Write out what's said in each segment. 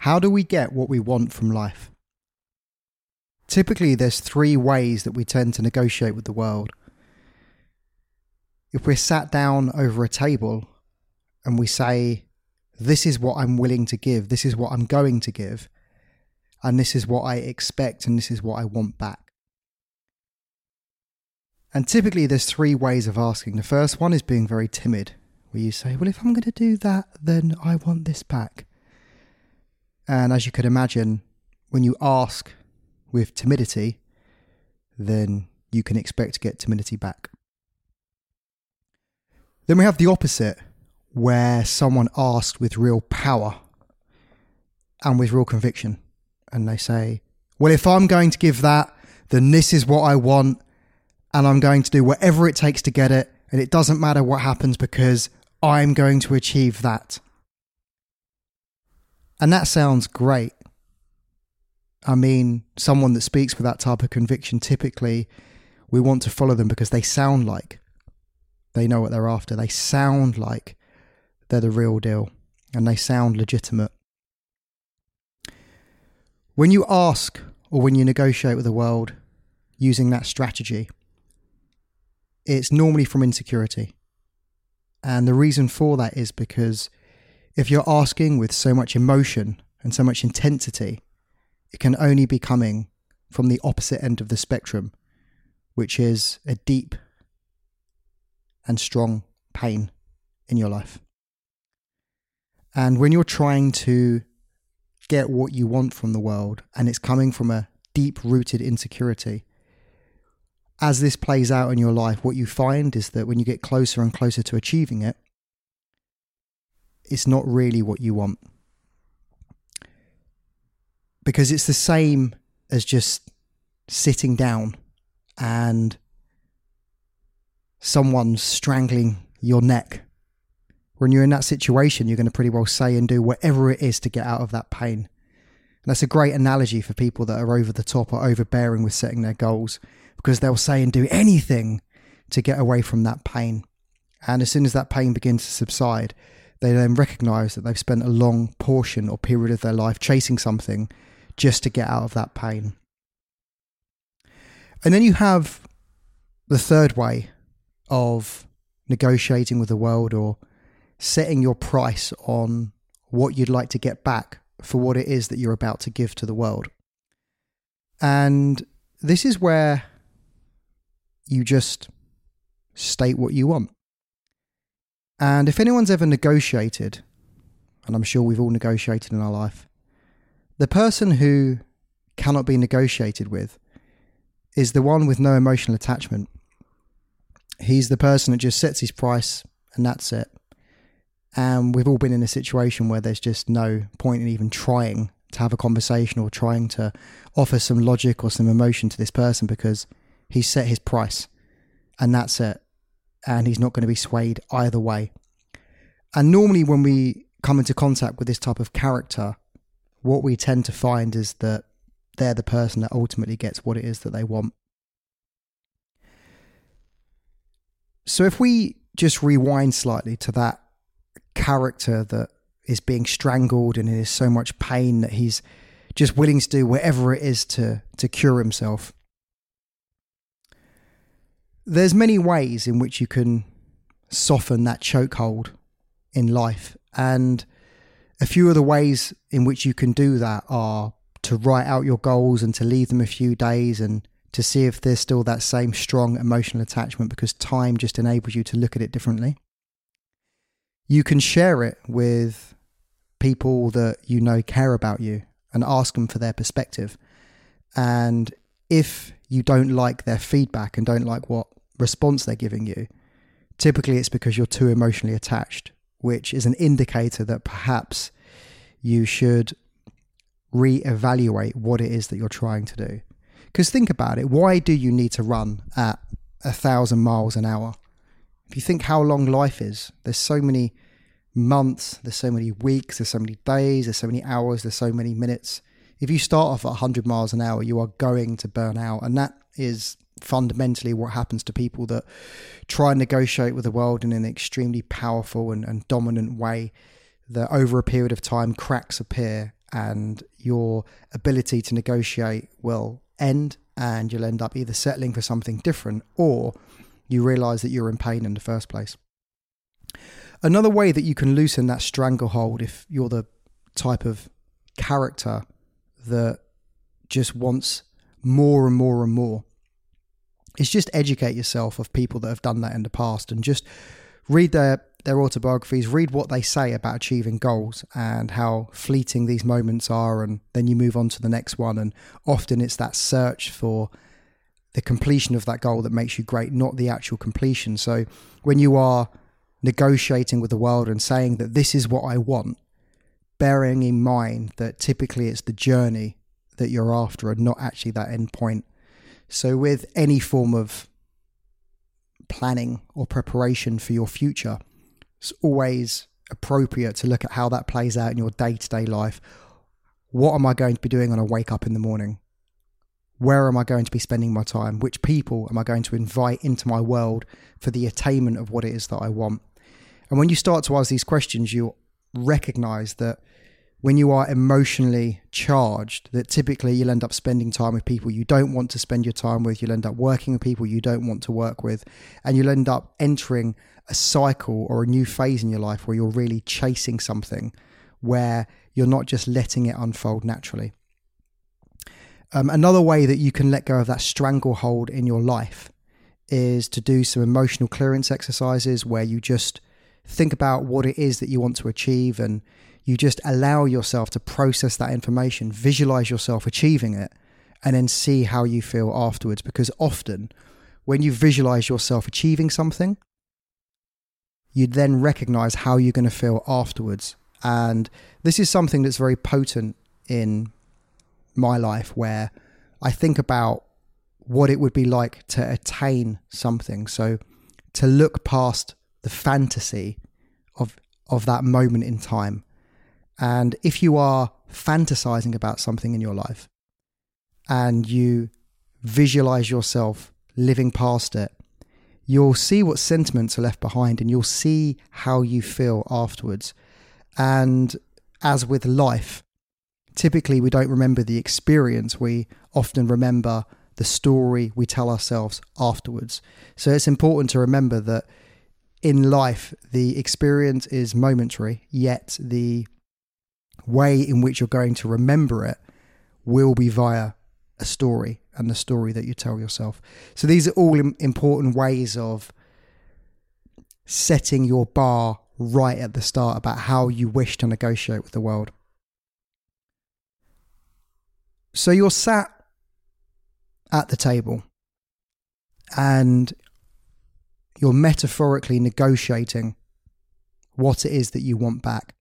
How do we get what we want from life? Typically, there's three ways that we tend to negotiate with the world. If we're sat down over a table and we say, This is what I'm willing to give, this is what I'm going to give, and this is what I expect, and this is what I want back. And typically, there's three ways of asking. The first one is being very timid, where you say, Well, if I'm going to do that, then I want this back. And as you could imagine, when you ask with timidity, then you can expect to get timidity back. Then we have the opposite, where someone asks with real power and with real conviction. And they say, Well, if I'm going to give that, then this is what I want, and I'm going to do whatever it takes to get it, and it doesn't matter what happens because I'm going to achieve that. And that sounds great. I mean, someone that speaks with that type of conviction, typically we want to follow them because they sound like they know what they're after. They sound like they're the real deal and they sound legitimate. When you ask or when you negotiate with the world using that strategy, it's normally from insecurity. And the reason for that is because if you're asking with so much emotion and so much intensity, it can only be coming from the opposite end of the spectrum, which is a deep and strong pain in your life. And when you're trying to get what you want from the world and it's coming from a deep rooted insecurity, as this plays out in your life, what you find is that when you get closer and closer to achieving it, it's not really what you want. Because it's the same as just sitting down and someone strangling your neck. When you're in that situation, you're going to pretty well say and do whatever it is to get out of that pain. And that's a great analogy for people that are over the top or overbearing with setting their goals because they'll say and do anything to get away from that pain. And as soon as that pain begins to subside, they then recognize that they've spent a long portion or period of their life chasing something just to get out of that pain. And then you have the third way of negotiating with the world or setting your price on what you'd like to get back for what it is that you're about to give to the world. And this is where you just state what you want. And if anyone's ever negotiated, and I'm sure we've all negotiated in our life, the person who cannot be negotiated with is the one with no emotional attachment. He's the person that just sets his price and that's it. And we've all been in a situation where there's just no point in even trying to have a conversation or trying to offer some logic or some emotion to this person because he's set his price and that's it and he's not going to be swayed either way. And normally, when we come into contact with this type of character, what we tend to find is that they're the person that ultimately gets what it is that they want. So, if we just rewind slightly to that character that is being strangled and in so much pain that he's just willing to do whatever it is to, to cure himself there's many ways in which you can soften that chokehold in life. And a few of the ways in which you can do that are to write out your goals and to leave them a few days and to see if there's still that same strong emotional attachment because time just enables you to look at it differently. You can share it with people that you know care about you and ask them for their perspective. And if you don't like their feedback and don't like what response they're giving you, typically it's because you're too emotionally attached, which is an indicator that perhaps you should re-evaluate what it is that you're trying to do. Because think about it, why do you need to run at a thousand miles an hour? If you think how long life is, there's so many months, there's so many weeks, there's so many days, there's so many hours, there's so many minutes. If you start off at 100 miles an hour, you are going to burn out. And that is fundamentally what happens to people that try and negotiate with the world in an extremely powerful and, and dominant way that over a period of time cracks appear and your ability to negotiate will end and you'll end up either settling for something different or you realize that you're in pain in the first place. Another way that you can loosen that stranglehold if you're the type of character that just wants more and more and more is just educate yourself of people that have done that in the past and just read their their autobiographies, read what they say about achieving goals and how fleeting these moments are, and then you move on to the next one. And often it's that search for the completion of that goal that makes you great, not the actual completion. So when you are negotiating with the world and saying that this is what I want, bearing in mind that typically it's the journey that you're after and not actually that end point. So with any form of planning or preparation for your future, it's always appropriate to look at how that plays out in your day to day life. What am I going to be doing when I wake up in the morning? Where am I going to be spending my time? Which people am I going to invite into my world for the attainment of what it is that I want? And when you start to ask these questions, you recognize that when you are emotionally charged, that typically you'll end up spending time with people you don't want to spend your time with. You'll end up working with people you don't want to work with. And you'll end up entering a cycle or a new phase in your life where you're really chasing something where you're not just letting it unfold naturally. Um, another way that you can let go of that stranglehold in your life is to do some emotional clearance exercises where you just think about what it is that you want to achieve and you just allow yourself to process that information, visualize yourself achieving it, and then see how you feel afterwards. Because often, when you visualize yourself achieving something, you then recognize how you're going to feel afterwards. And this is something that's very potent in my life where I think about what it would be like to attain something. So to look past the fantasy of of that moment in time and if you are fantasizing about something in your life and you visualize yourself living past it, you'll see what sentiments are left behind and you'll see how you feel afterwards. And as with life, typically we don't remember the experience, we often remember the story we tell ourselves afterwards. So it's important to remember that in life, the experience is momentary, yet the way in which you're going to remember it will be via a story and the story that you tell yourself. So these are all important ways of setting your bar right at the start about how you wish to negotiate with the world. So you're sat at the table and you're metaphorically negotiating what it is that you want back.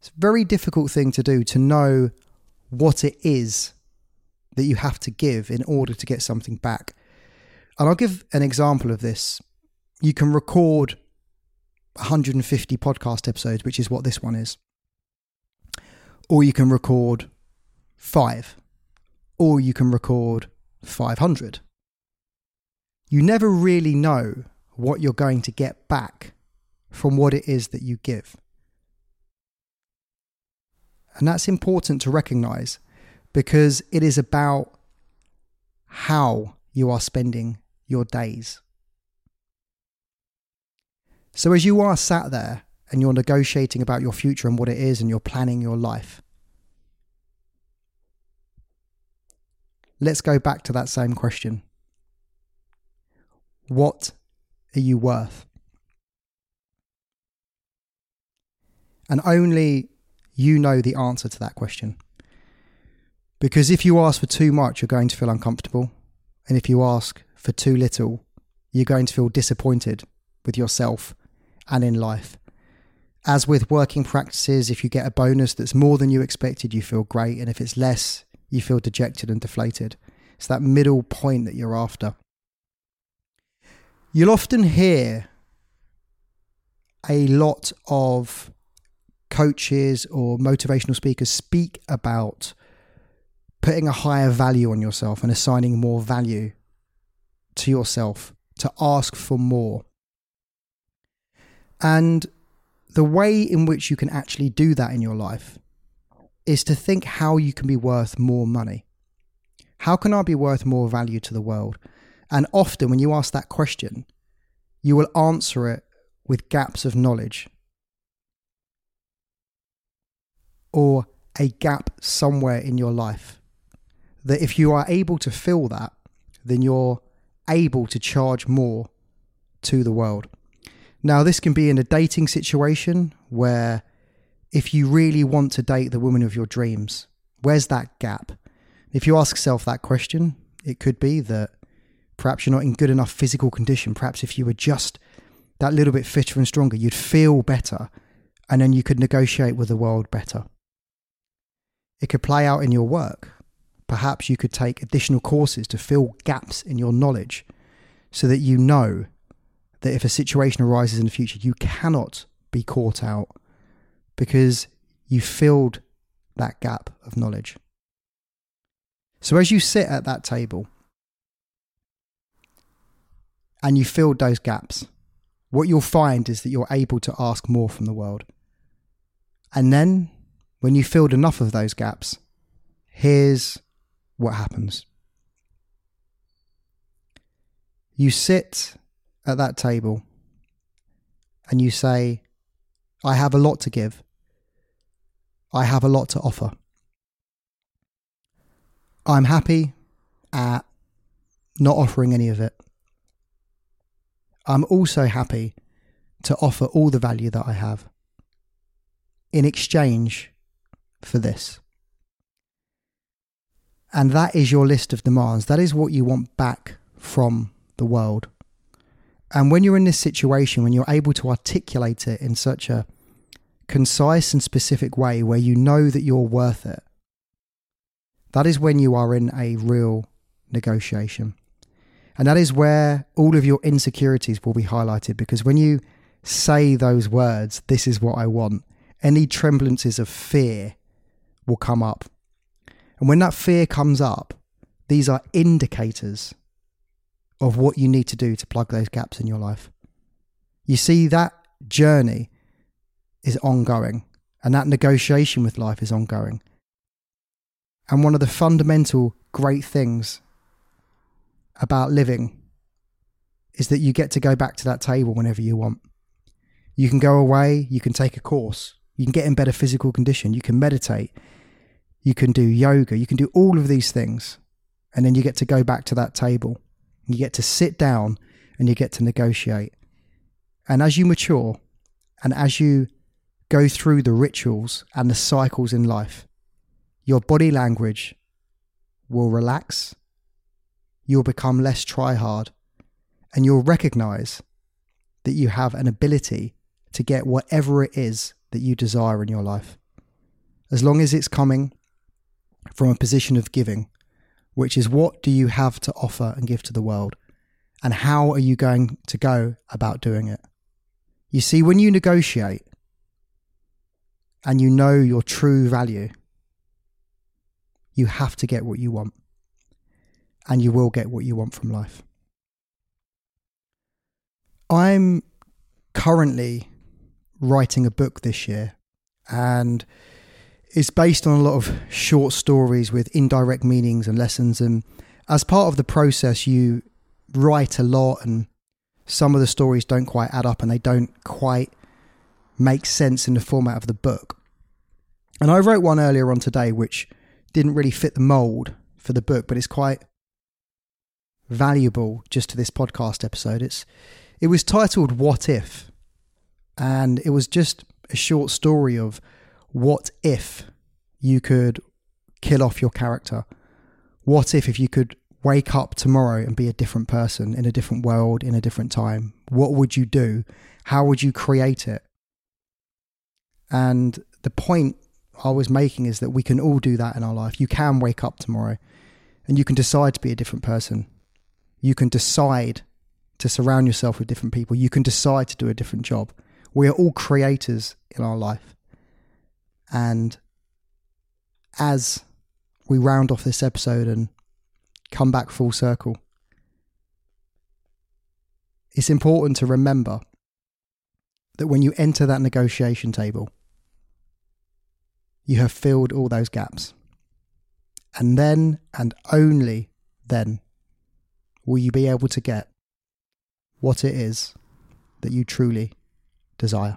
It's a very difficult thing to do to know what it is that you have to give in order to get something back. And I'll give an example of this. You can record 150 podcast episodes, which is what this one is. Or you can record five. Or you can record 500. You never really know what you're going to get back from what it is that you give. And that's important to recognize because it is about how you are spending your days. So, as you are sat there and you're negotiating about your future and what it is, and you're planning your life, let's go back to that same question What are you worth? And only you know the answer to that question. Because if you ask for too much, you're going to feel uncomfortable. And if you ask for too little, you're going to feel disappointed with yourself and in life. As with working practices, if you get a bonus that's more than you expected, you feel great. And if it's less, you feel dejected and deflated. It's that middle point that you're after. You'll often hear a lot of coaches or motivational speakers speak about putting a higher value on yourself and assigning more value to yourself to ask for more. And the way in which you can actually do that in your life is to think how you can be worth more money. How can I be worth more value to the world? And often, when you ask that question, you will answer it with gaps of knowledge or a gap somewhere in your life. That if you are able to fill that, then you're able to charge more to the world. Now, this can be in a dating situation where if you really want to date the woman of your dreams, where's that gap? If you ask yourself that question, it could be that perhaps you're not in good enough physical condition. Perhaps if you were just that little bit fitter and stronger, you'd feel better and then you could negotiate with the world better. It could play out in your work. Perhaps you could take additional courses to fill gaps in your knowledge so that you know that if a situation arises in the future, you cannot be caught out because you filled that gap of knowledge. So as you sit at that table and you filled those gaps, what you'll find is that you're able to ask more from the world. And then when you filled enough of those gaps, here's what happens. You sit at that table and you say, I have a lot to give. I have a lot to offer. I'm happy at not offering any of it. I'm also happy to offer all the value that I have in exchange for this. And that is your list of demands. That is what you want back from the world. And when you're in this situation, when you're able to articulate it in such a concise and specific way where you know that you're worth it, that is when you are in a real negotiation. And that is where all of your insecurities will be highlighted because when you say those words, this is what I want, any tremblances of fear will come up. And when that fear comes up, these are indicators of what you need to do to plug those gaps in your life. You see, that journey is ongoing, and that negotiation with life is ongoing. And one of the fundamental great things about living is that you get to go back to that table whenever you want. You can go away, you can take a course, you can get in better physical condition, you can meditate, you can do yoga, you can do all of these things. And then you get to go back to that table. You get to sit down and you get to negotiate. And as you mature and as you go through the rituals and the cycles in life, your body language will relax, you'll become less try hard, and you'll recognize that you have an ability to get whatever it is that you desire in your life. As long as it's coming from a position of giving, which is what do you have to offer and give to the world? And how are you going to go about doing it? You see, when you negotiate and you know your true value, you have to get what you want. And you will get what you want from life. I'm currently writing a book this year, and it's based on a lot of short stories with indirect meanings and lessons. And as part of the process, you write a lot, and some of the stories don't quite add up and they don't quite make sense in the format of the book. And I wrote one earlier on today, which didn't really fit the mold for the book, but it's quite valuable just to this podcast episode. It's it was titled What If? And it was just a short story of what if you could kill off your character? What if if you could wake up tomorrow and be a different person in a different world in a different time? What would you do? How would you create it? And the point I was making is that we can all do that in our life. You can wake up tomorrow and you can decide to be a different person. You can decide to surround yourself with different people. You can decide to do a different job. We are all creators in our life. And as we round off this episode and come back full circle, it's important to remember that when you enter that negotiation table, you have filled all those gaps. And then and only then will you be able to get what it is that you truly desire.